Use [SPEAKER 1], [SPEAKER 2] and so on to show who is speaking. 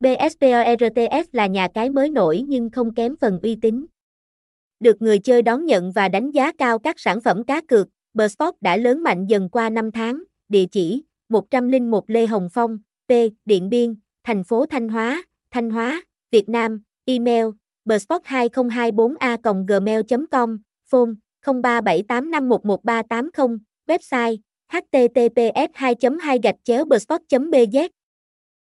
[SPEAKER 1] BSPORTS là nhà cái mới nổi nhưng không kém phần uy tín. Được người chơi đón nhận và đánh giá cao các sản phẩm cá cược, Bersport đã lớn mạnh dần qua năm tháng. Địa chỉ: 101 Lê Hồng Phong, P, Điện Biên, thành phố Thanh Hóa, Thanh Hóa, Việt Nam, email bersport2024a.gmail.com, phone 0378511380, website https 2 2 bersport bz